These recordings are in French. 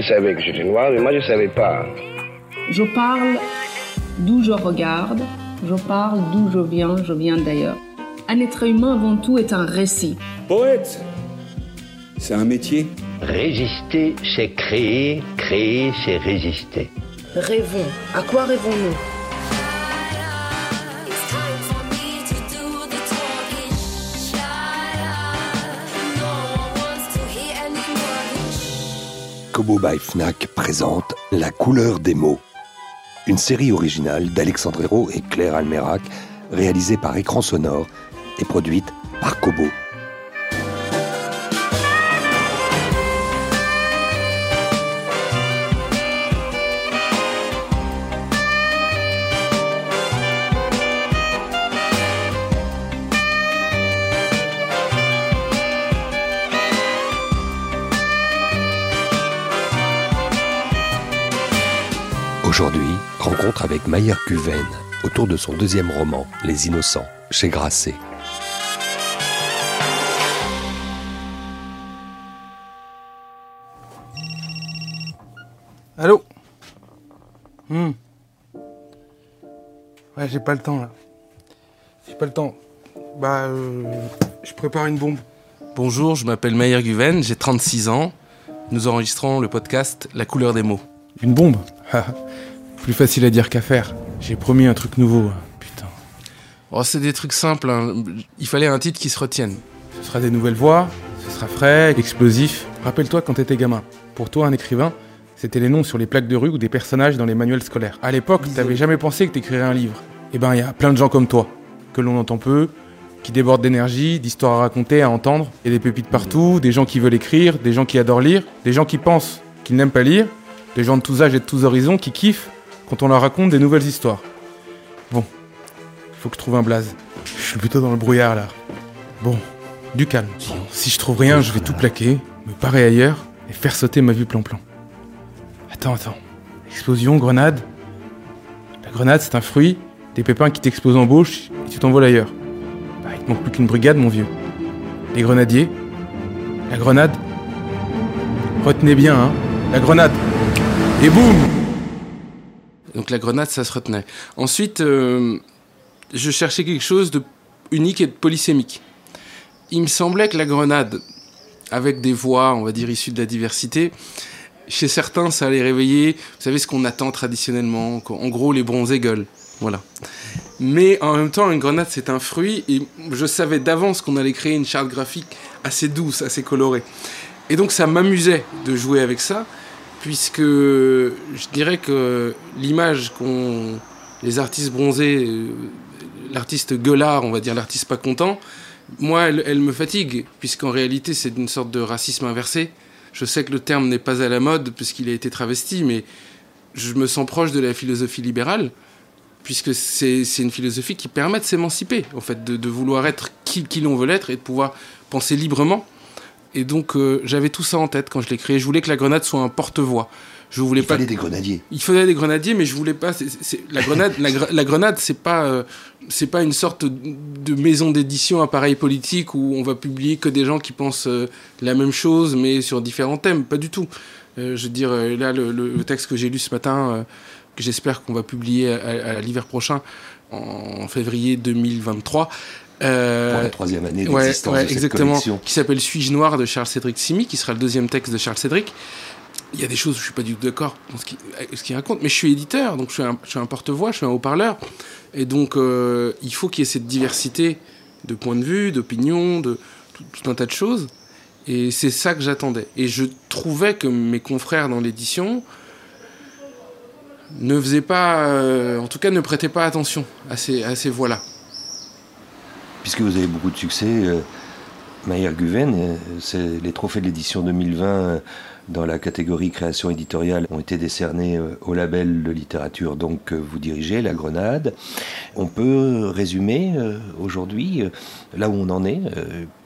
savaient que j'étais noir, mais moi je ne savais pas. Je parle d'où je regarde, je parle d'où je viens, je viens d'ailleurs. Un être humain avant tout est un récit. Poète, c'est un métier. Résister, c'est créer, créer, c'est résister. Rêvons. À quoi rêvons-nous? Kobo by Fnac présente La couleur des mots. Une série originale d'Alexandre Hérault et Claire Almerac, réalisée par Écran Sonore et produite par Kobo. Aujourd'hui, rencontre avec Mayer Cuven autour de son deuxième roman, Les Innocents, chez Grasset. Allô? Hmm. Ouais, j'ai pas le temps là. J'ai pas le temps. Bah, euh, je prépare une bombe. Bonjour, je m'appelle Mayer Guven, j'ai 36 ans. Nous enregistrons le podcast La couleur des mots. Une bombe Plus facile à dire qu'à faire. J'ai promis un truc nouveau. hein. Putain. Oh, c'est des trucs simples, hein. il fallait un titre qui se retienne. Ce sera des nouvelles voix, ce sera frais, explosif. Rappelle-toi quand t'étais gamin. Pour toi, un écrivain, c'était les noms sur les plaques de rue ou des personnages dans les manuels scolaires. À l'époque, t'avais jamais pensé que t'écrirais un livre. Eh ben, il y a plein de gens comme toi, que l'on entend peu, qui débordent d'énergie, d'histoires à raconter, à entendre, et des pépites partout, des gens qui veulent écrire, des gens qui adorent lire, des gens qui pensent qu'ils n'aiment pas lire, des gens de tous âges et de tous horizons qui kiffent quand on leur raconte des nouvelles histoires. Bon, faut que je trouve un blaze. Je suis plutôt dans le brouillard là. Bon, du calme. Si je trouve rien, je vais tout plaquer, me parer ailleurs et faire sauter ma vue plan-plan. Attends, attends. Explosion, grenade. La grenade, c'est un fruit, des pépins qui t'explosent en bouche et tu t'envoles ailleurs. Bah, il te manque plus qu'une brigade, mon vieux. Les grenadiers. La grenade. Retenez bien, hein. La grenade. Et boum Donc la grenade, ça se retenait. Ensuite, euh, je cherchais quelque chose de unique et de polysémique. Il me semblait que la grenade, avec des voix, on va dire, issues de la diversité, chez certains, ça allait réveiller, vous savez, ce qu'on attend traditionnellement, en gros, les bronzés gueules. Voilà. Mais en même temps, une grenade, c'est un fruit, et je savais d'avance qu'on allait créer une charte graphique assez douce, assez colorée. Et donc, ça m'amusait de jouer avec ça, puisque je dirais que l'image qu'ont les artistes bronzés, euh, l'artiste gueulard, on va dire l'artiste pas content, moi, elle, me fatigue, puisqu'en réalité, c'est une sorte de racisme inversé. Je sais que le terme n'est pas à la mode, puisqu'il a été travesti, mais je me sens proche de la philosophie libérale, puisque c'est une philosophie qui permet de s'émanciper, en fait, de, de vouloir être qui, qui l'on veut l'être et de pouvoir penser librement. Et donc, euh, j'avais tout ça en tête quand je l'ai créé. Je voulais que la grenade soit un porte-voix. Je voulais Il pas fallait des grenadiers. il faisait des grenadiers, mais je voulais pas. la grenade, la, la grenade, c'est pas, euh, c'est pas une sorte de maison d'édition, appareil politique où on va publier que des gens qui pensent euh, la même chose, mais sur différents thèmes. Pas du tout. Euh, je veux dire, là, le, texte que j'ai lu ce matin, que j'espère qu'on va publier à, à l'hiver prochain, en février 2023. Euh, Pour la troisième année d'existence ouais, de cette exactement. collection. Qui s'appelle Suis-je noir de Charles Cédric Simi, qui sera le deuxième texte de Charles Cédric. Il y a des choses où je suis pas du tout d'accord dans ce qu'il ce qu'il raconte, mais je suis éditeur, donc je suis un, je suis un porte-voix, je suis un haut-parleur, et donc euh, il faut qu'il y ait cette diversité de points de vue, d'opinions, de tout, tout un tas de choses, et c'est ça que j'attendais. Et je trouvais que mes confrères dans l'édition ne faisaient pas, euh, en tout cas ne prêtaient pas attention à ces, à ces voix-là. Puisque vous avez beaucoup de succès, euh, Mayer Guven, euh, les trophées de l'édition 2020 euh, dans la catégorie création éditoriale ont été décernés au label de littérature donc que vous dirigez, La Grenade. On peut résumer aujourd'hui là où on en est,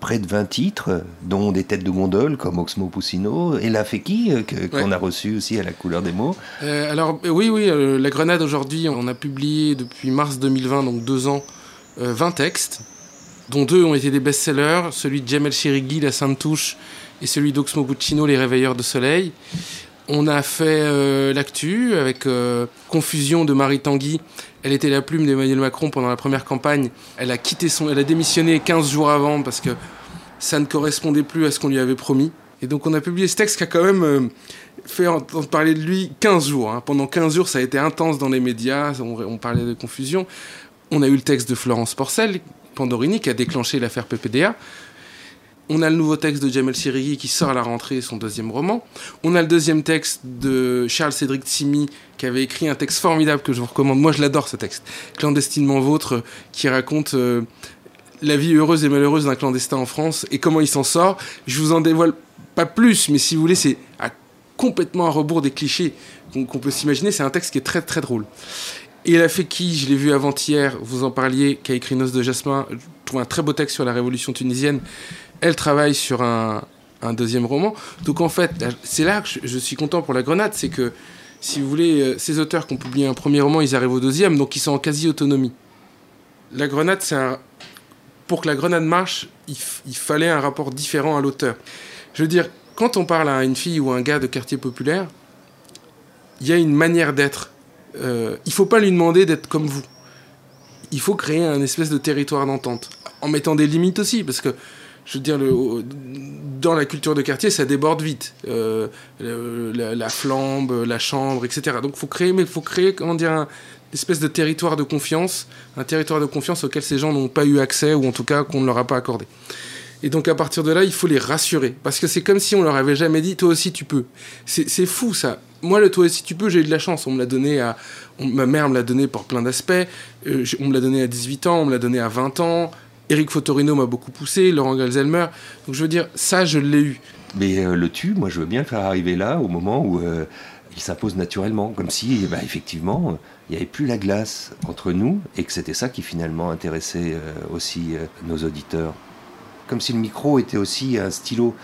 près de 20 titres, dont des têtes de gondole comme Oxmo Puccino et La Feki, que- qu'on Ouais. a reçu aussi à la couleur des mots. Euh, alors oui, oui, euh, La Grenade aujourd'hui, on a publié depuis mars 2020, donc deux ans, euh, 20 textes, dont deux ont été des best-sellers, celui de Jamel Cherigui, La Sainte Touche, et celui d'Oxmo Puccino, Les Réveilleurs de Soleil. On a fait euh, l'actu avec euh, Confusion de Marie Tanguy. Elle était la plume d'Emmanuel Macron pendant la première campagne. Elle a quitté son, elle a démissionné 15 jours avant parce que ça ne correspondait plus à ce qu'on lui avait promis. Et donc on a publié ce texte qui a quand même euh, fait entendre parler de lui 15 jours. hein. Pendant 15 jours, ça a été intense dans les médias, on parlait de confusion. On a eu le texte de Florence Porcel, Pandorini, qui a déclenché l'affaire PPDA. On a le nouveau texte de Jamel Sirigui qui sort à la rentrée son deuxième roman. On a le deuxième texte de Charles Cédric Tsimi qui avait écrit un texte formidable que je vous recommande. Moi, je l'adore ce texte. Clandestinement vôtre, qui raconte euh, la vie heureuse et malheureuse d'un clandestin en France et comment il s'en sort. Je vous en dévoile pas plus, mais si vous voulez, c'est complètement à rebours des clichés qu'on peut s'imaginer. C'est un texte qui est très très drôle. Elle a fait qui? Je l'ai vu avant-hier, vous en parliez, qui a écrit Noce de Jasmin. Je trouve un très beau texte sur la révolution tunisienne. Elle travaille sur un, deuxième roman. Donc en fait, c'est là que je, suis content pour la grenade, c'est que, si vous voulez, euh, ces auteurs qui ont publié un premier roman, ils arrivent au deuxième, donc ils sont en quasi-autonomie. La grenade, c'est. Pour que la grenade marche, il, il fallait un rapport différent à l'auteur. Je veux dire, quand on parle à une fille ou un gars de quartier populaire, il y a une manière d'être. Euh, il faut pas lui demander d'être comme vous. Il faut créer un espèce de territoire d'entente. En mettant des limites aussi, parce que, je veux dire, dans la culture de quartier, ça déborde vite. Euh, la, la flambe, la chambre, etc. Donc, faut créer, mais faut créer, comment dire, un espèce de territoire de confiance, un territoire de confiance auquel ces gens n'ont pas eu accès, ou en tout cas qu'on ne leur a pas accordé. Et donc à partir de là, il faut les rassurer. Parce que c'est comme si on leur avait jamais dit, toi aussi tu peux. C'est fou ça. Moi, le toi aussi tu peux, j'ai eu de la chance. On me l'a donné à. ma mère me l'a donné pour plein d'aspects. Euh, on me l'a donné à 18 ans, on me l'a donné à 20 ans. Eric Fotorino m'a beaucoup poussé, Laurent Galzelmer. Donc je veux dire, ça, je l'ai eu. Mais euh, le tu, moi je veux bien le faire arriver là, au moment où euh, il s'impose naturellement, comme si, eh ben, effectivement, il n'y avait plus la glace entre nous, et que c'était ça qui finalement intéressait aussi nos auditeurs. Comme si le micro était aussi un stylo.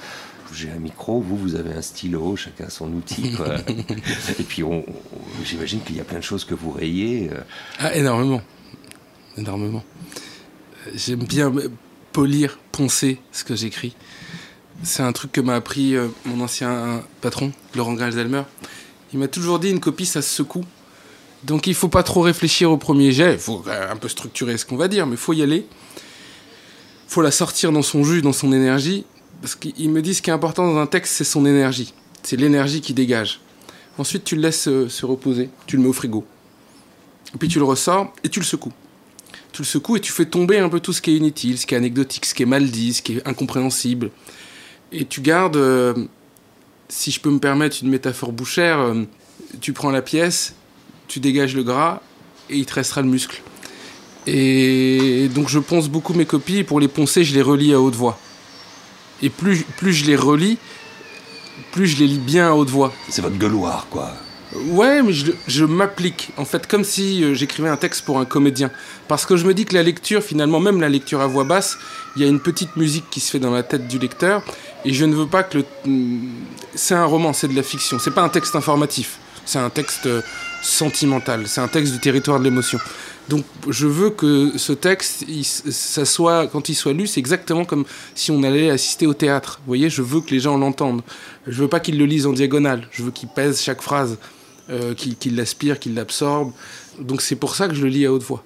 J'ai un micro, vous, vous avez un stylo, chacun son outil. quoi. et puis, on, on- j'imagine qu'il y a plein de choses que vous rayez. euh, Ah, énormément. Énormément. J'aime bien polir, poncer ce que j'écris. C'est un truc que m'a appris euh, mon ancien patron, Laurent Galzelmer. Il m'a toujours dit une copie, ça se secoue. Donc il faut pas trop réfléchir au premier jet. Il faut euh, un peu structurer ce qu'on va dire, mais il faut y aller. faut la sortir dans son jus, dans son énergie. Parce qu'il me dit ce qui est important dans un texte, c'est son énergie. C'est l'énergie qui dégage. Ensuite, tu le laisses euh, se reposer. Tu le mets au frigo. Puis tu le ressors et tu le secoues. Tu le secoues et tu fais tomber un peu tout ce qui est inutile, ce qui est anecdotique, ce qui est mal dit, ce qui est incompréhensible. Et tu gardes, euh, si je peux me permettre une métaphore bouchère, euh, tu prends la pièce, tu dégages le gras et il te restera le muscle. Et donc je ponce beaucoup mes copies et pour les poncer, je les relis à haute voix. Et plus, plus je les relis, plus je les lis bien à haute voix. C'est votre gueuloir, quoi. Ouais, mais je, je m'applique. En fait, comme si euh, j'écrivais un texte pour un comédien. Parce que je me dis que la lecture, finalement, même la lecture à voix basse, il y a une petite musique qui se fait dans la tête du lecteur. Et je ne veux pas que le. mm, C'est un roman, c'est de la fiction. C'est pas un texte informatif. C'est un texte euh, sentimental. C'est un texte du territoire de l'émotion. Donc, je veux que ce texte, soit, quand il soit lu, c'est exactement comme si on allait assister au théâtre. Vous voyez, je veux que les gens l'entendent. Je veux pas qu'ils le lisent en diagonale. Je veux qu'ils pèsent chaque phrase euh, qu'il qu'il l'aspire, qu'il l'absorbe. Donc c'est pour ça que je le lis à haute voix.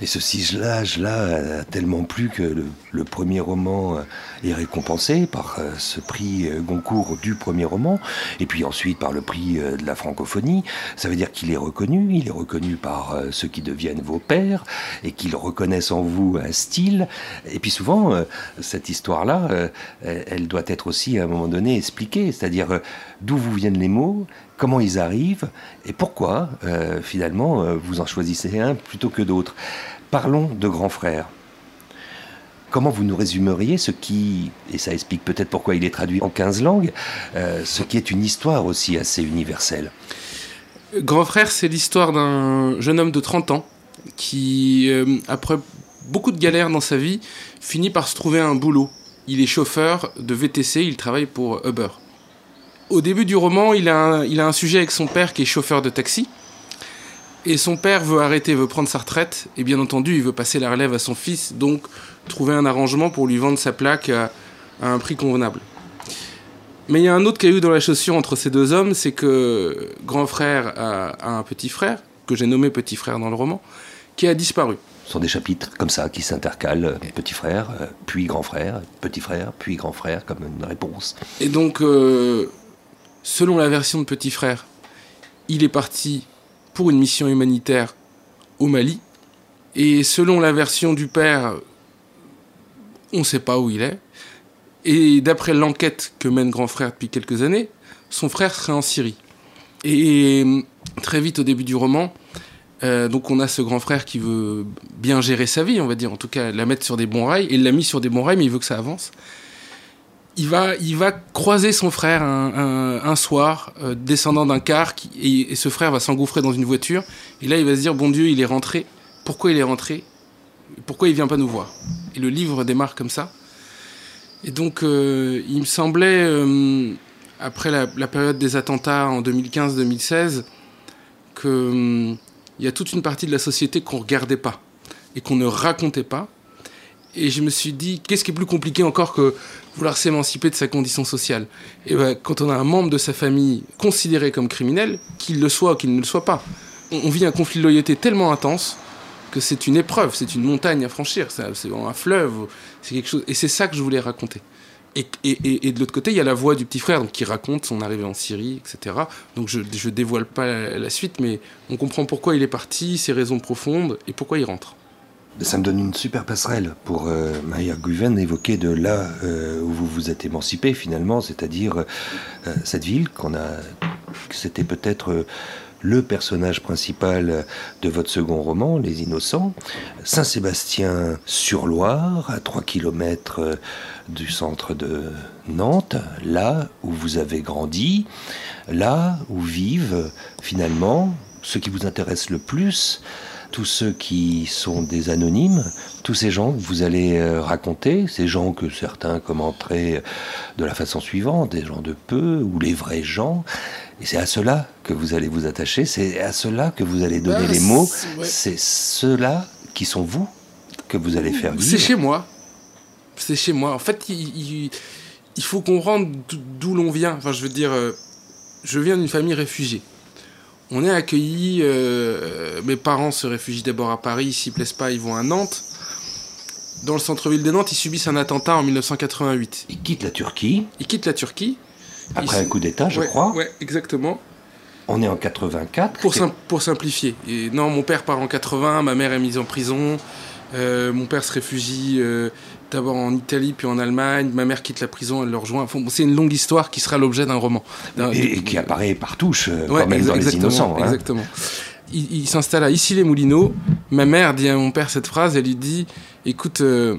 Et ce ciselage-là a tellement plu que le, le premier roman euh, est récompensé par euh, ce prix euh, Goncourt du premier roman, et puis ensuite par le prix euh, de la francophonie. Ça veut dire qu'il est reconnu, il est reconnu par euh, ceux qui deviennent vos pairs, et qu'ils reconnaissent en vous un style. Et puis souvent, euh, cette histoire-là, euh, elle doit être aussi à un moment donné expliquée, c'est-à-dire euh, d'où vous viennent les mots, comment ils arrivent, et pourquoi euh, finalement euh, vous en choisissez un plutôt que d'autres. Parlons de Grand Frère. Comment vous nous résumeriez ce qui, et ça explique peut-être pourquoi il est traduit en 15 langues, euh, ce qui est une histoire aussi assez universelle? Grand frère, c'est l'histoire d'un jeune homme de 30 ans qui, après beaucoup de galères dans sa vie, finit par se trouver un boulot. Il est chauffeur de VTC, il travaille pour Uber. Au début du roman, il a, un, il a un sujet avec son père qui est chauffeur de taxi. Et son père veut arrêter, veut prendre sa retraite. Et bien entendu, il veut passer la relève à son fils, donc trouver un arrangement pour lui vendre sa plaque à, à un prix convenable. Mais il y a un autre caillou dans la chaussure entre ces deux hommes, c'est que grand frère a, un petit frère, que j'ai nommé petit frère dans le roman, qui a disparu. Ce sont des chapitres comme ça qui s'intercalent, petit frère, euh, puis grand frère, petit frère, puis grand frère, comme une réponse. Et donc, euh, selon la version de petit frère, il est parti pour une mission humanitaire au Mali. Et selon la version du père, on ne sait pas où il est. Et d'après l'enquête que mène grand frère depuis quelques années, son frère serait en Syrie. Et très vite au début du roman, euh, donc on a ce grand frère qui veut bien gérer sa vie, on va dire, en tout cas la mettre sur des bons rails. Et il l'a mis sur des bons rails, mais il veut que ça avance. Il va, il va croiser son frère un, soir, euh, descendant d'un car, et, ce frère va s'engouffrer dans une voiture. Et là, il va se dire, bon Dieu, il est rentré. Pourquoi il est rentré? Pourquoi il vient pas nous voir? Et le livre démarre comme ça. Et donc, euh, il me semblait, après la, la, période des attentats en 2015-2016, que il y a toute une partie de la société qu'on regardait pas et qu'on ne racontait pas. Et je me suis dit, qu'est-ce qui est plus compliqué encore que vouloir s'émanciper de sa condition sociale? Et ben, quand on a un membre de sa famille considéré comme criminel, qu'il le soit ou qu'il ne le soit pas, on, vit un conflit de loyauté tellement intense que c'est une épreuve, c'est une montagne à franchir, c'est un fleuve, c'est quelque chose. Et c'est ça que je voulais raconter. Et, de l'autre côté, il y a la voix du petit frère qui raconte son arrivée en Syrie, etc. Donc je ne dévoile pas la, suite, mais on comprend pourquoi il est parti, ses raisons profondes et pourquoi il rentre. Ça me donne une super passerelle pour euh, Guven évoquer de là euh, où vous vous êtes émancipé finalement, c'est-à-dire euh, cette ville qu'on a. C'était peut-être le personnage principal de votre second roman, Les Innocents, Saint-Sébastien-sur-Loire, à 3 km du centre de Nantes, là où vous avez grandi, là où vivent finalement ceux qui vous intéressent le plus, tous ceux qui sont des anonymes, tous ces gens que vous allez euh, raconter, ces gens que certains commenteraient de la façon suivante, des gens de peu ou les vrais gens, et c'est à cela que vous allez vous attacher, c'est à cela que vous allez donner les mots, c'est ceux-là qui sont vous que vous allez faire vivre. C'est chez moi. C'est chez moi. En fait, il, faut comprendre d'où l'on vient. Enfin, je veux dire, euh, je viens d'une famille réfugiée. On est accueillis, euh, mes parents se réfugient d'abord à Paris, s'ils plaisent pas, ils vont à Nantes. Dans le centre-ville de Nantes, ils subissent un attentat en 1988. Ils quittent la Turquie. Ils quittent la Turquie. Après un coup d'État, je crois. Oui, exactement. On est en 84. Pour, pour simplifier. Et non, mon père part en 80, ma mère est mise en prison. Euh, mon père se réfugie euh, d'abord en Italie puis en Allemagne. Ma mère quitte la prison, elle le rejoint. c'est une longue histoire qui sera l'objet d'un roman. Et, qui apparaît par touche, quand même dans Les Innocents. Hein. Exactement. Il, s'installe à Issy-les-Moulineaux. Ma mère dit à mon père cette phrase, elle lui dit, écoute, euh,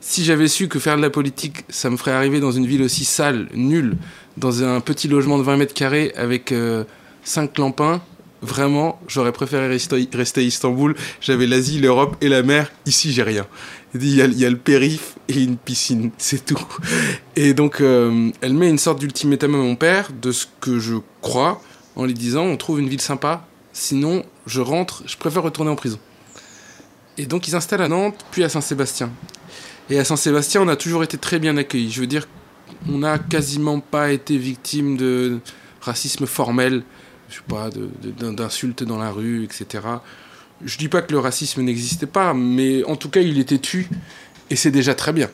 si j'avais su que faire de la politique, ça me ferait arriver dans une ville aussi sale, nulle, dans un petit logement de 20 mètres carrés avec 5 euh, clampins, vraiment, j'aurais préféré rester, à Istanbul. J'avais l'Asie, l'Europe et la mer. Ici, j'ai rien. Il y, a, le périph et une piscine, c'est tout. Et donc, euh, elle met une sorte d'ultimatum à mon père, de ce que je crois, en lui disant on trouve une ville sympa, sinon je rentre, je préfère retourner en prison. Et donc, ils s'installent à Nantes, puis à Saint-Sébastien. Et à Saint-Sébastien, on a toujours été très bien accueillis. Je veux dire, on n'a quasiment pas été victime de racisme formel, je sais pas, d'insultes dans la rue, etc. Je dis pas que le racisme n'existait pas, mais en tout cas, il était tu, et c'est déjà très bien.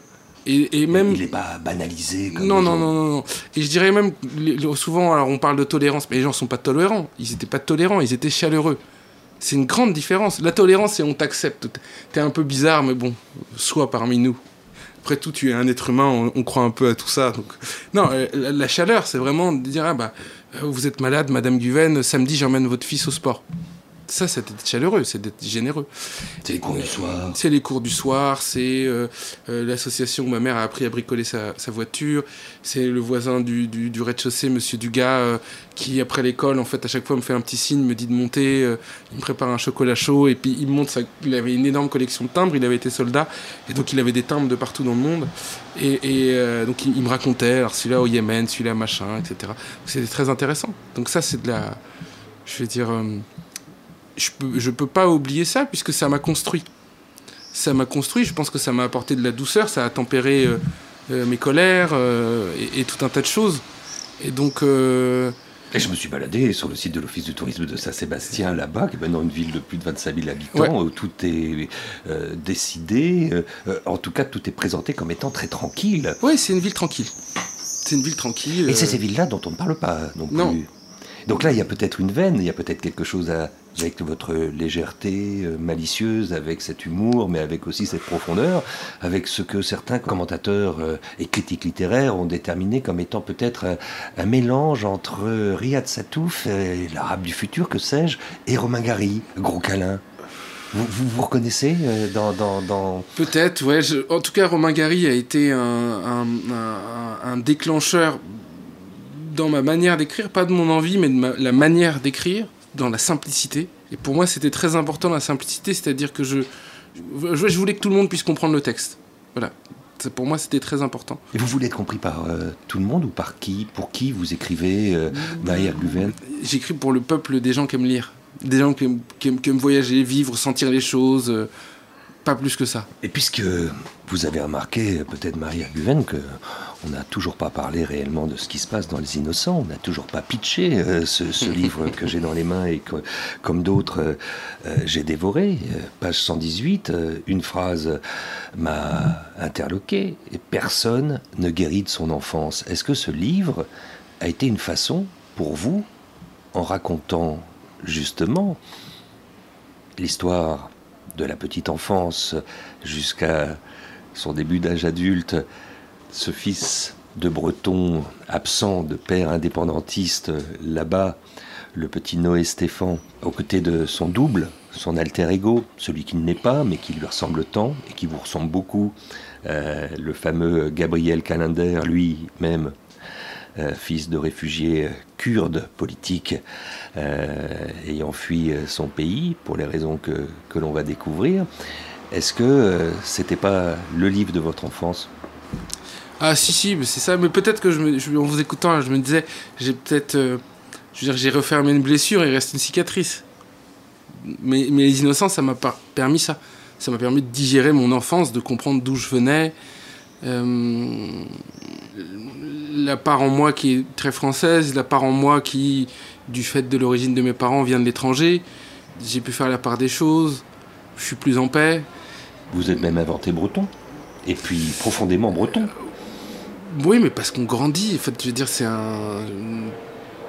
Et, même il n'est pas banalisé. Comme non, non, non, non, non. Et je dirais même souvent, alors on parle de tolérance, mais les gens sont pas tolérants. Ils n'étaient pas tolérants, ils étaient chaleureux. C'est une grande différence. La tolérance, c'est on t'accepte. T'es un peu bizarre, mais bon, sois parmi nous. Après tout, tu es un être humain, on, croit un peu à tout ça. Donc... Non, euh, la, chaleur, c'est vraiment de dire, ah bah, euh, vous êtes malade, Madame Guven, samedi, j'emmène votre fils au sport. Ça, c'est d'être chaleureux, c'est d'être généreux. C'est les cours du soir. C'est les cours du soir, c'est euh, euh, l'association où ma mère a appris à bricoler sa, voiture, c'est le voisin du, du, rez-de-chaussée, Monsieur Dugas, euh, qui après l'école, en fait, à chaque fois me fait un petit signe, me dit de monter, il me prépare un chocolat chaud, et puis il me montre, il avait une énorme collection de timbres, il avait été soldat, et donc il avait des timbres de partout dans le monde, et, donc il, me racontait, alors celui-là au Yémen, celui-là machin, etc. C'était très intéressant. Donc ça, c'est de la, je vais dire je peux, je peux pas oublier ça puisque ça m'a construit. Ça m'a construit, je pense que ça m'a apporté de la douceur, ça a tempéré euh, mes colères et, et, tout un tas de choses. Et donc et je me suis baladé sur le site de l'Office du tourisme de Saint-Sébastien, là-bas, qui est maintenant une ville de plus de 25 000 habitants, où tout est euh, décidé. Euh, en tout cas, tout est présenté comme étant très tranquille. Oui, c'est une ville tranquille. C'est une ville tranquille. Et c'est ces villes-là dont on ne parle pas non, non. plus. Donc là, il y a peut-être une veine, il y a peut-être quelque chose avec votre légèreté euh, malicieuse, avec cet humour, mais avec aussi cette profondeur, avec ce que certains commentateurs euh, et critiques littéraires ont déterminé comme étant peut-être un, mélange entre Riyad Satouf, l'arabe du futur, que sais-je, et Romain Gary, gros câlin. Vous, vous, reconnaissez euh, dans... Peut-être, ouais. en tout cas, Romain Gary a été un déclencheur dans ma manière d'écrire, pas de mon envie, mais de la manière d'écrire, dans la simplicité. Et pour moi, c'était très important la simplicité, c'est-à-dire que je, je, voulais que tout le monde puisse comprendre le texte. Voilà. Pour moi, c'était très important. Et vous voulez être compris par euh, tout le monde ou par qui Pour qui vous écrivez, euh, Maria Guven J'écris pour le peuple des gens qui aiment lire, des gens qui aiment, voyager, vivre, sentir les choses. Euh, pas plus que ça. Et puisque vous avez remarqué, peut-être Maria Guven, que on n'a toujours pas parlé réellement de ce qui se passe dans Les Innocents, on n'a toujours pas pitché euh, ce, livre que j'ai dans les mains et que, comme d'autres, euh, euh, j'ai dévoré. Page 118, une phrase m'a interloqué, personne ne guérit de son enfance. Est-ce que ce livre a été une façon pour vous, en racontant justement l'histoire de la petite enfance jusqu'à son début d'âge adulte, ce fils de breton absent, de père indépendantiste là-bas, le petit Noé Stéphan, aux côtés de son double, son alter ego, celui qui ne n'est pas, mais qui lui ressemble tant et qui vous ressemble beaucoup, euh, le fameux Gabriel Calender, lui-même fils de réfugiés kurdes politiques euh, ayant fui son pays pour les raisons que, que l'on va découvrir. Est-ce que euh, c'était pas le livre de votre enfance? Ah si si, c'est ça. Mais peut-être que je, en vous écoutant, je me disais, j'ai peut-être, je veux dire, j'ai refermé une blessure, il reste une cicatrice. Mais, les innocents, ça m'a pas permis ça. Ça m'a permis de digérer mon enfance, de comprendre d'où je venais. Euh, la part en moi qui est très française, la part en moi qui, du fait de l'origine de mes parents, vient de l'étranger. J'ai pu faire la part des choses. Je suis plus en paix. Vous êtes même inventé breton. Et puis profondément breton. Oui, mais parce qu'on grandit. En fait, je veux dire, c'est un.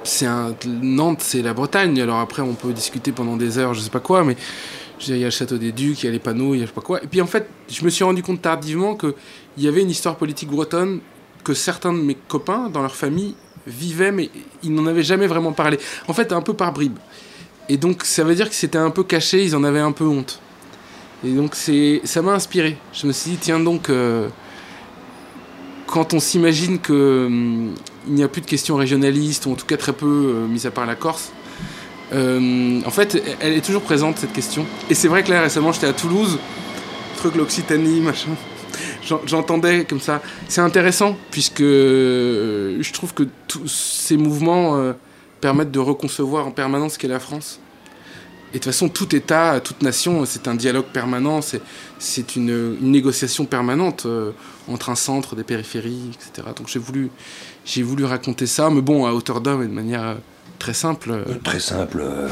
C'est un. Nantes, c'est la Bretagne. Alors après, on peut discuter pendant des heures, je sais pas quoi, mais. Il y a le château des Ducs, il y a les panneaux, il y a je sais pas quoi. Et puis en fait, je me suis rendu compte tardivement qu'il y avait une histoire politique bretonne que certains de mes copains dans leur famille vivaient, mais ils n'en avaient jamais vraiment parlé. En fait, un peu par bribes. Et donc, ça veut dire que c'était un peu caché, ils en avaient un peu honte. Et donc, ça m'a inspiré. Je me suis dit, tiens donc, euh, quand on s'imagine que hum, n'y a plus de questions régionalistes, ou en tout cas très peu, euh, mis à part la Corse, euh, en fait, elle est toujours présente, cette question. Et c'est vrai que là, récemment, j'étais à Toulouse, truc l'Occitanie, machin j'entendais comme ça. C'est intéressant puisque euh, je trouve que tous ces mouvements euh, permettent de reconcevoir en permanence ce qu'est la France. Et de toute façon, tout État, toute nation, c'est un dialogue permanent, c'est une, négociation permanente euh, entre un centre, des périphéries, etc. Donc j'ai voulu, voulu raconter ça, mais bon, à hauteur d'homme et de manière Très simple. Euh. Euh, très simple, euh,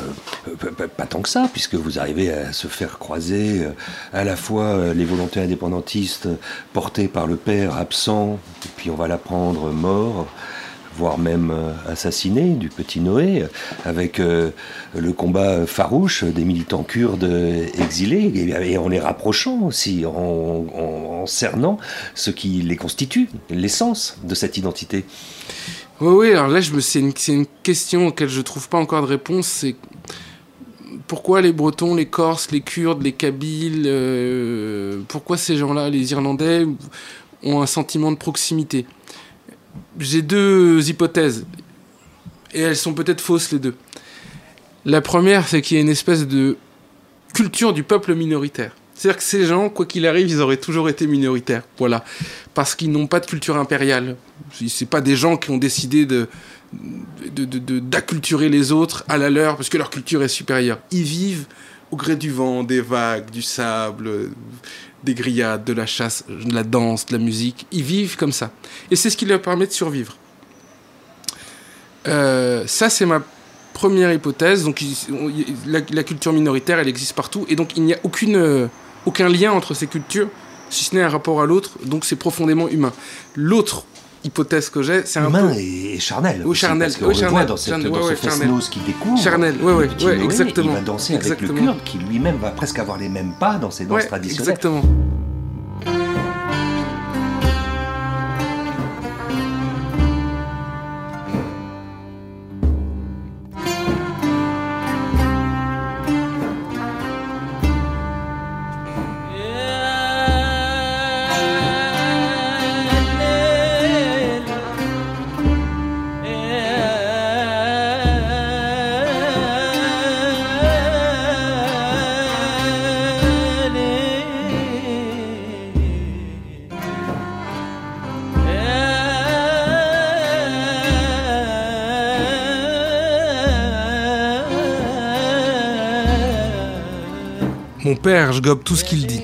pas tant que ça, puisque vous arrivez à se faire croiser à la fois les volontés indépendantistes portées par le père absent, et puis on va l'apprendre mort, voire même assassiné du petit Noé, avec le combat farouche des militants kurdes exilés, et, en les rapprochant aussi, en cernant ce qui les constitue, l'essence de cette identité. Oui, oui, alors là, c'est une, question auquel je trouve pas encore de réponse. C'est pourquoi les Bretons, les Corses, les Kurdes, les Kabyles, euh, pourquoi ces gens-là, les Irlandais, ont un sentiment de proximité? J'ai deux hypothèses, et elles sont peut-être fausses les deux. La première, c'est qu'il y a une espèce de culture du peuple minoritaire. C'est-à-dire que ces gens, quoi qu'il arrive, ils auraient toujours été minoritaires. Voilà. Parce qu'ils n'ont pas de culture impériale. C'est pas des gens qui ont décidé de d'acculturer les autres à la leur parce que leur culture est supérieure. Ils vivent au gré du vent, des vagues, du sable, des grillades, de la chasse, de la danse, de la musique. Ils vivent comme ça. Et c'est ce qui leur permet de survivre. Euh, ça, c'est ma première hypothèse. Donc, la, culture minoritaire, elle existe partout. Et donc, il n'y a aucune, euh, aucun lien entre ces cultures, si ce n'est un rapport à l'autre. Donc, c'est profondément humain. L'autre hypothèse que j'ai, c'est un peu... et, charnel. Oui, charnel. Parce oui, charnel. dans, cette, dans ouais, ce qui découvre. Charnel, oui, oui, ouais, exactement. Il va danser avec le kurde, qui lui-même va presque avoir les mêmes pas dans ses danses traditionnelles. Exactement. Père, je gobe tout ce qu'il dit.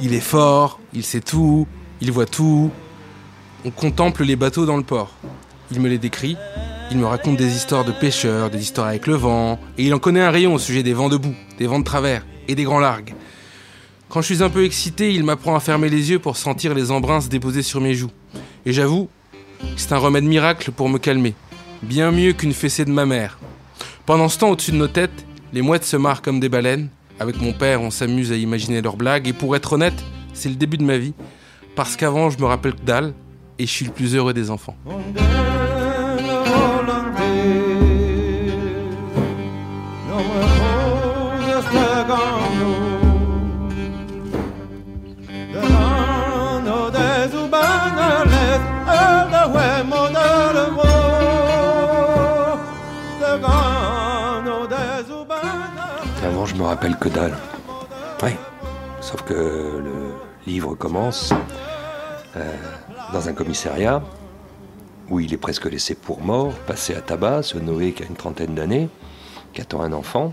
Il est fort, il sait tout, il voit tout. On contemple les bateaux dans le port. Il me les décrit, il me raconte des histoires de pêcheurs, des histoires avec le vent, et il en connaît un rayon au sujet des vents de boue, des vents de travers et des grands largues. Quand je suis un peu excité, il m'apprend à fermer les yeux pour sentir les embruns se déposer sur mes joues. Et j'avoue, c'est un remède miracle pour me calmer. Bien mieux qu'une fessée de ma mère. Pendant ce temps, au-dessus de nos têtes, les mouettes se marrent comme des baleines, avec mon père, on s'amuse à imaginer leurs blagues. Et pour être honnête, c'est le début de ma vie. Parce qu'avant, je me rappelle que dalle. Et je suis le plus heureux des enfants. Rappelle dalle. Oui. Sauf que le livre commence euh, dans un commissariat où il est presque laissé pour mort, passé à tabac, ce Noé qui a une trentaine d'années, qui attend un enfant,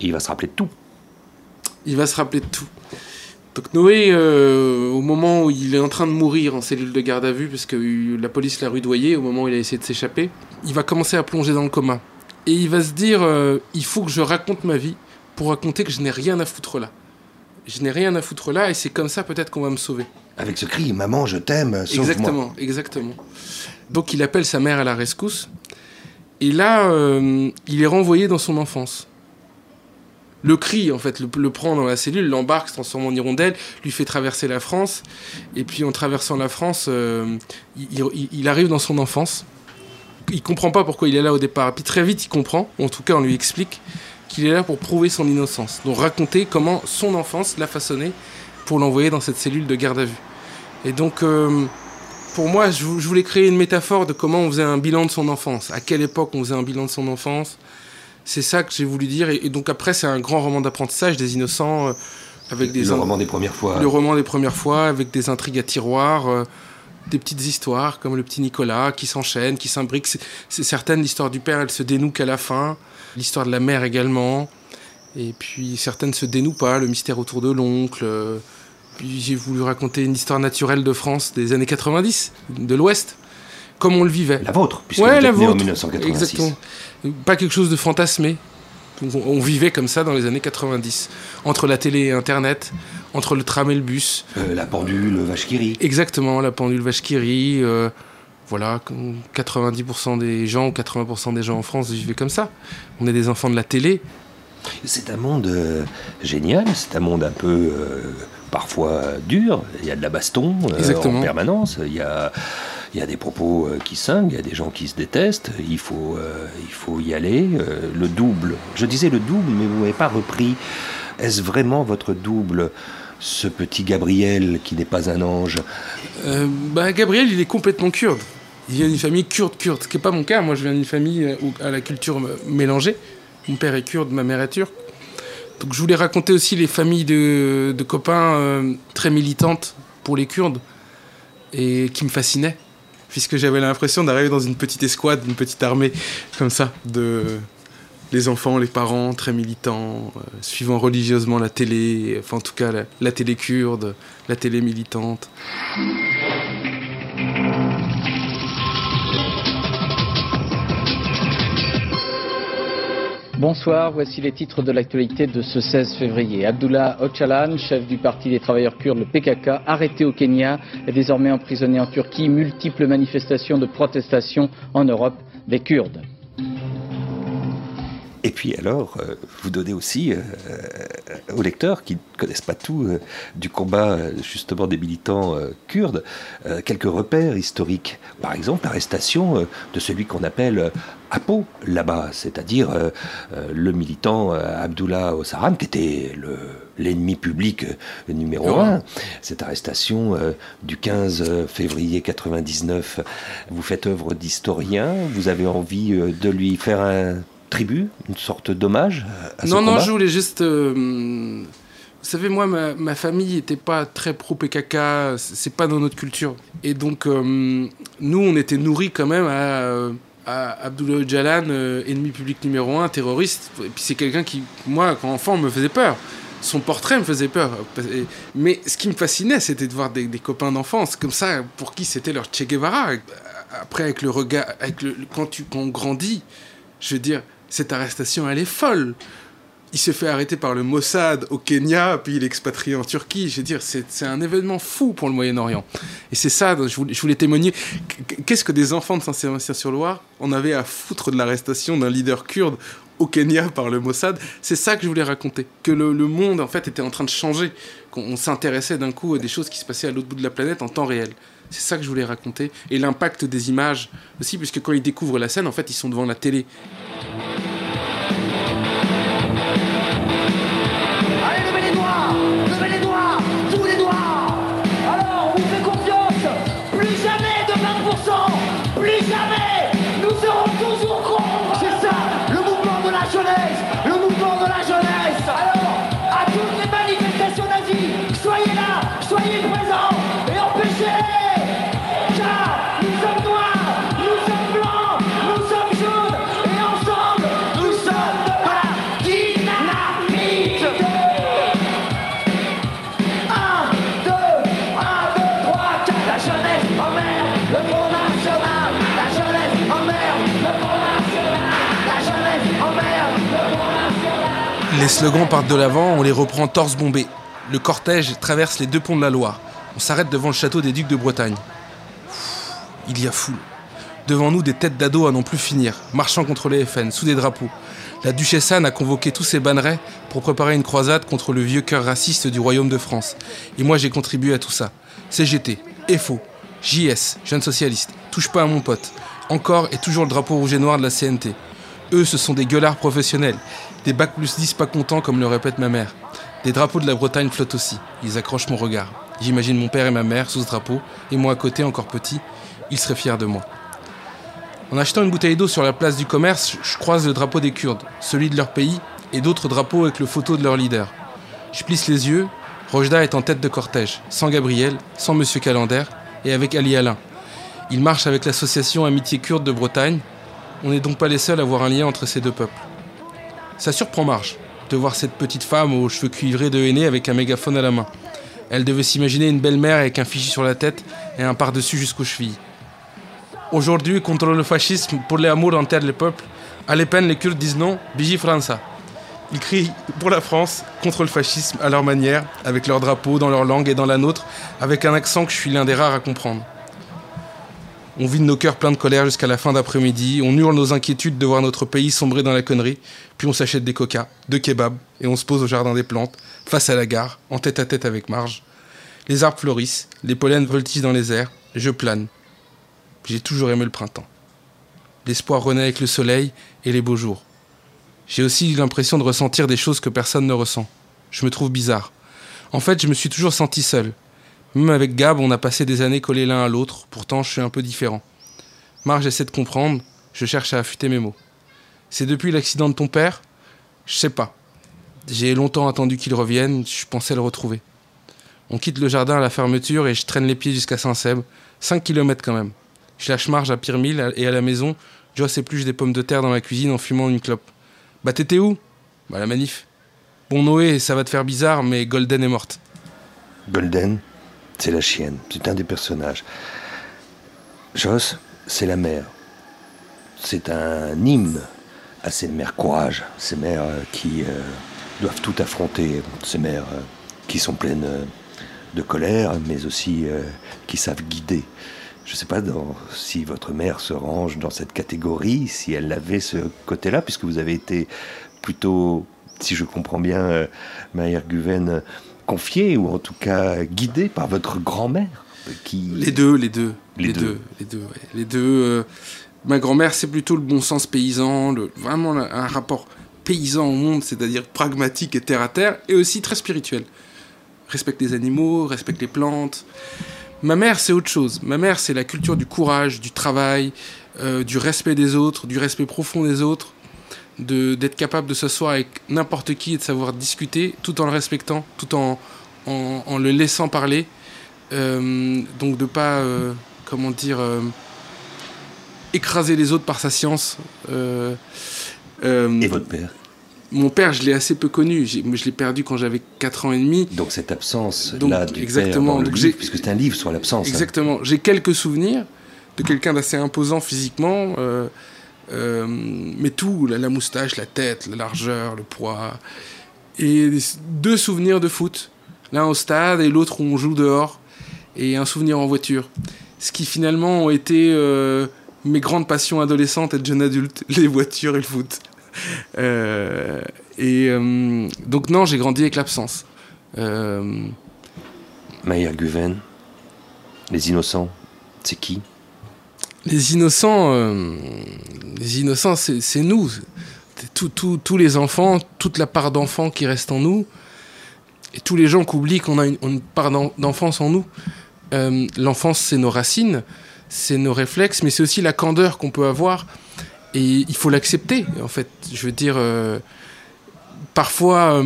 et il va se rappeler de tout. Il va se rappeler de tout. Donc Noé, euh, au moment où il est en train de mourir en cellule de garde à vue, parce que la police l'a rudoyé, au moment où il a essayé de s'échapper, il va commencer à plonger dans le coma. Et il va se dire, euh, il faut que je raconte ma vie pour raconter que je n'ai rien à foutre là. Je n'ai rien à foutre là et c'est comme ça peut-être qu'on va me sauver. Avec ce cri, maman, je t'aime, sauve-moi. Exactement, exactement. Donc il appelle sa mère à la rescousse. Et là, euh, il est renvoyé dans son enfance. Le cri, en fait, le, prend dans la cellule, l'embarque, se transforme en hirondelle, lui fait traverser la France. Et puis en traversant la France, euh, il, arrive dans son enfance il comprend pas pourquoi il est là au départ. Puis très vite, il comprend, en tout cas, on lui explique qu'il est là pour prouver son innocence. Donc raconter comment son enfance l'a façonné pour l'envoyer dans cette cellule de garde à vue. Et donc, euh, pour moi, je, voulais créer une métaphore de comment on faisait un bilan de son enfance, à quelle époque on faisait un bilan de son enfance? C'est ça que j'ai voulu dire. Et, donc après, c'est un grand roman d'apprentissage des innocents. Euh, avec des le roman des premières fois. Le roman des premières fois, avec des intrigues à tiroir. Euh, des petites histoires comme le petit Nicolas qui s'enchaîne, qui s'imbrique. C'est certaines, l'histoire du père, elle se dénoue qu'à la fin. L'histoire de la mère également. Et puis certaines se dénouent pas, le mystère autour de l'oncle. Puis j'ai voulu raconter une histoire naturelle de France des années 90, de l'Ouest, comme on le vivait. La vôtre, puisque ouais, la vôtre. en 1986. Exactement. Pas quelque chose de fantasmé. On vivait comme ça dans les années 90, entre la télé et Internet, entre le tram et le bus. Euh, la pendule vache Exactement, la pendule vache euh, voilà, 90% des gens, 80% des gens en France vivaient comme ça. On est des enfants de la télé. C'est un monde euh, génial, c'est un monde un peu parfois dur. Il y a de la baston en permanence. Il y a il y a des propos qui cinglent, il y a des gens qui se détestent, il faut, il faut y aller. le double, je disais le double, mais vous n'avez pas repris. Est-ce vraiment votre double ce petit Gabriel qui n'est pas un ange? Euh, bah, Gabriel, il est complètement kurde. Il vient d'une famille kurde-kurde, ce qui n'est pas mon cas. Moi, je viens d'une famille euh, à la culture mélangée. Mon père est kurde, ma mère est turque. Donc je voulais raconter aussi les familles de, copains euh, très militantes pour les Kurdes et qui me fascinaient, puisque j'avais l'impression d'arriver dans une petite escouade, une petite armée comme ça, de, les enfants, les parents, très militants, euh, suivant religieusement la télé, enfin en tout cas la télé kurde, la télé militante. Bonsoir, voici les titres de l'actualité de ce 16 février. Abdullah Öcalan, chef du parti des travailleurs kurdes, le PKK, arrêté au Kenya, est désormais emprisonné en Turquie. Multiples manifestations de protestation en Europe des Kurdes. Et puis alors, euh, vous donnez aussi euh, euh, aux lecteurs qui ne connaissent pas tout euh, du combat justement des militants kurdes quelques repères historiques. Par exemple, l'arrestation de celui qu'on appelle Apo là-bas, c'est-à-dire le militant Abdullah Osaram, qui était le- l'ennemi public numéro Ouais. un. Cette arrestation euh, du 15 février 99, vous faites œuvre d'historien, vous avez envie euh, de lui faire un tribut, une sorte d'hommage à ce non, non, combat je voulais juste. euh, vous savez, moi, ma, ma famille n'était pas très pro-PKK, c'est pas dans notre culture. Et donc, euh, nous, on était nourris quand même à, à Abdullah euh, ennemi public numéro un, terroriste. Et puis c'est quelqu'un qui, moi, quand enfant, me faisait peur. Son portrait me faisait peur. Mais ce qui me fascinait, c'était de voir des, des copains d'enfance comme ça, pour qui c'était leur Che Guevara. Après, avec le regard, avec le, quand, tu, quand on grandit, je veux dire, cette arrestation, elle est folle. Il se fait arrêter par le Mossad au Kenya, puis il est expatrié en Turquie. Je veux dire, c'est un événement fou pour le Moyen-Orient. Et c'est ça, je voulais, témoigner. Qu- Qu'est-ce que des enfants de Saint-Sébastien-sur-Loire en avaient à foutre de l'arrestation d'un leader kurde au Kenya par le Mossad? C'est ça que je voulais raconter. Que le, le monde, en fait, était en train de changer. Qu'on on s'intéressait d'un coup à des choses qui se passaient à l'autre bout de la planète en temps réel. C'est ça que je voulais raconter. Et l'impact des images aussi, puisque quand ils découvrent la scène, en fait, ils sont devant la télé. Les slogans partent de l'avant, on les reprend torse bombé. Le cortège traverse les deux ponts de la Loire. On s'arrête devant le château des Ducs de Bretagne. Il y a foule. Devant nous, des têtes d'ados à n'en plus finir, marchant contre les FN, sous des drapeaux. La duchesse Anne a convoqué tous ses bannerets pour préparer une croisade contre le vieux cœur raciste du royaume de France. Et moi, j'ai contribué à tout ça. CGT, FO, JS, Jeunes Socialistes, Touche pas à mon pote. Encore et toujours le drapeau rouge et noir de la CNT. Eux, ce sont des gueulards professionnels. Des bacs plus 10 pas contents, comme le répète ma mère. Des drapeaux de la Bretagne flottent aussi. Ils accrochent mon regard. J'imagine mon père et ma mère sous ce drapeau, et moi à côté, encore petit. Ils seraient fiers de moi. En achetant une bouteille d'eau sur la place du commerce, je croise le drapeau des Kurdes, celui de leur pays, et d'autres drapeaux avec le photo de leur leader. Je plisse les yeux. Rojda est en tête de cortège, sans Gabriel, sans Monsieur Calender, et avec Ali Alain. Il marche avec l'association Amitié Kurde de Bretagne. On n'est donc pas les seuls à voir un lien entre ces deux peuples. Ça surprend Marge de voir cette petite femme aux cheveux cuivrés de henné avec un mégaphone à la main. Elle devait s'imaginer une belle-mère avec un fichu sur la tête et un par-dessus jusqu'aux chevilles. Aujourd'hui, contre le fascisme, pour les amours en terre les peuples, à Pen, les Kurdes disent non, Biji França. Ils crient pour la France, contre le fascisme, à leur manière, avec leur drapeau, dans leur langue et dans la nôtre, avec un accent que je suis l'un des rares à comprendre. On vide nos cœurs pleins de colère jusqu'à la fin d'après-midi, on hurle nos inquiétudes de voir notre pays sombrer dans la connerie, puis on s'achète des coca, deux kebabs, et on se pose au jardin des plantes, face à la gare, en tête à tête avec Marge. Les arbres fleurissent, les pollens voltigent dans les airs, je plane. J'ai toujours aimé le printemps. L'espoir renaît avec le soleil et les beaux jours. J'ai aussi l'impression de ressentir des choses que personne ne ressent. Je me trouve bizarre. En fait, je me suis toujours senti seul. Même avec Gab, on a passé des années collés l'un à l'autre, pourtant je suis un peu différent. Marge essaie de comprendre, je cherche à affûter mes mots. C'est depuis l'accident de ton père? Je sais pas. J'ai longtemps attendu qu'il revienne, je pensais le retrouver. On quitte le jardin à la fermeture et je traîne les pieds jusqu'à Saint-Seb, 5 km quand même. Je lâche marge à Pirmille et à la maison, Joss épluche des pommes de terre dans la cuisine en fumant une clope. Bah t'étais où? Bah la manif. Bon Noé, ça va te faire bizarre, mais Golden est morte. Golden, c'est la chienne, c'est un des personnages. Joss, c'est la mère. C'est un hymne à ces mères courage, ces mères euh, qui euh, doivent tout affronter, ces mères euh, qui sont pleines de colère, mais aussi qui savent guider. Je ne sais pas si votre mère se range dans cette catégorie, si elle avait ce côté-là, puisque vous avez été plutôt, si je comprends bien, Maher Guven, confiée ou en tout cas guidée par votre grand-mère. Qui... Les deux, les deux. Les Les, deux. deux. Les deux, ouais. Les deux. euh, ma grand-mère, c'est plutôt le bon sens paysan, le, vraiment un rapport paysan au monde, c'est-à-dire pragmatique et terre à terre, et aussi très spirituel. Respecte les animaux, respecte les plantes. Ma mère, c'est autre chose. Ma mère, c'est la culture du courage, du travail, euh, du respect des autres, du respect profond des autres, d'être capable de s'asseoir avec n'importe qui et de savoir discuter, tout en le respectant, tout en, en, en le laissant parler. Euh, donc de pas, euh, comment dire, euh, écraser les autres par sa science. Et votre père? Mon père, je l'ai assez peu connu. Je l'ai perdu quand j'avais 4 ans et demi. Donc cette absence Donc, là du exactement. père dans le Donc, livre, puisque c'est un livre sur l'absence. hein. Exactement. J'ai quelques souvenirs de quelqu'un d'assez imposant physiquement, euh, mais tout, la, moustache, la tête, la largeur, le poids. Et deux souvenirs de foot. L'un au stade et l'autre où on joue dehors. Et un souvenir en voiture. Ce qui finalement ont été euh, mes grandes passions adolescentes et de jeune adulte, les voitures et le foot. Euh, et donc non, j'ai grandi avec l'absence. Maher Guven, Les Innocents, c'est qui? Les innocents, euh, les innocents, c'est nous. Tous les enfants, toute la part d'enfants qui reste en nous, et tous les gens qui oublient qu'on a une, part d'en- d'enfance en nous. Euh, L'enfance, c'est nos racines, c'est nos réflexes, mais c'est aussi la candeur qu'on peut avoir. Et il faut l'accepter, en fait. Je veux dire, euh, parfois,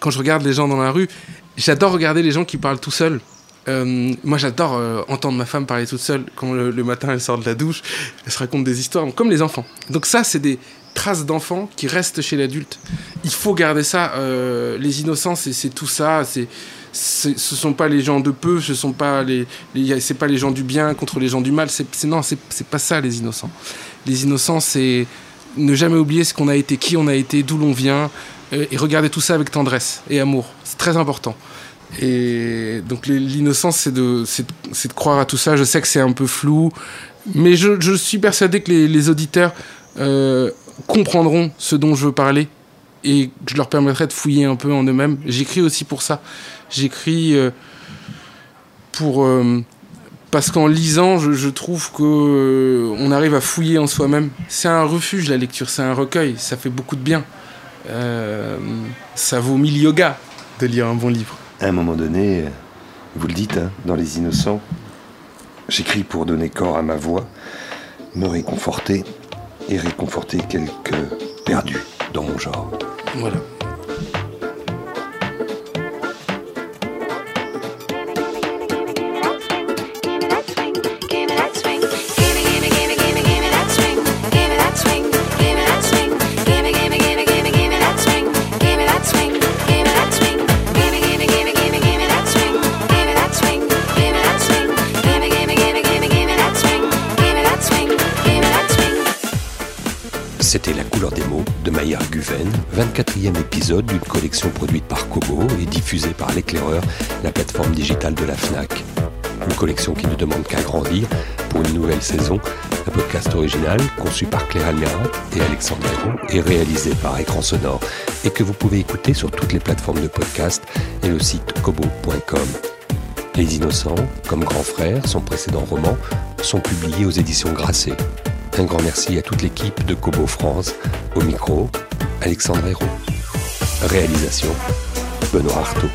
quand je regarde les gens dans la rue, j'adore regarder les gens qui parlent tout seuls. Euh, moi, j'adore euh, entendre ma femme parler toute seule. Quand le, matin, elle sort de la douche, elle se raconte des histoires, comme les enfants. Donc ça, c'est des traces d'enfants qui restent chez l'adulte. Il faut garder ça. euh, les innocents, c'est tout ça. C'est ce sont pas les gens de peu, ce sont pas les, c'est pas les gens du bien contre les gens du mal. C'est non, c'est pas ça les innocents. Les innocents, c'est ne jamais oublier ce qu'on a été, qui on a été, d'où l'on vient, et regarder tout ça avec tendresse et amour. C'est très important. Et donc l'innocence, c'est de, de, de croire à tout ça. Je sais que c'est un peu flou, mais je, je suis persuadé que les, les auditeurs euh, comprendront ce dont je veux parler et que je leur permettrai de fouiller un peu en eux-mêmes. J'écris aussi pour ça. J'écris euh, pour euh, parce qu'en lisant, je, je trouve que euh, on arrive à fouiller en soi-même. C'est un refuge la lecture, c'est un recueil. Ça fait beaucoup de bien. Euh, ça vaut mille yoga de lire un bon livre. À un moment donné, vous le dites, hein, dans Les Innocents, j'écris pour donner corps à ma voix, me réconforter et réconforter quelques perdus dans mon genre. Voilà. La couleur des mots de Maillard Guven, 24e épisode d'une collection produite par Kobo et diffusée par l'éclaireur, la plateforme digitale de la FNAC. Une collection qui ne demande qu'à grandir pour une nouvelle saison. Un podcast original conçu par Claire Almera et Alexandre Hérault et réalisé par Écran Sonore et que vous pouvez écouter sur toutes les plateformes de podcast et le site kobo.com. Les Innocents, comme Grand Frère, son précédent roman, sont publiés aux éditions Grasset. Un grand merci à toute l'équipe de Kobo France. Au micro, Alexandre Hérault. Réalisation, Benoît Artaud.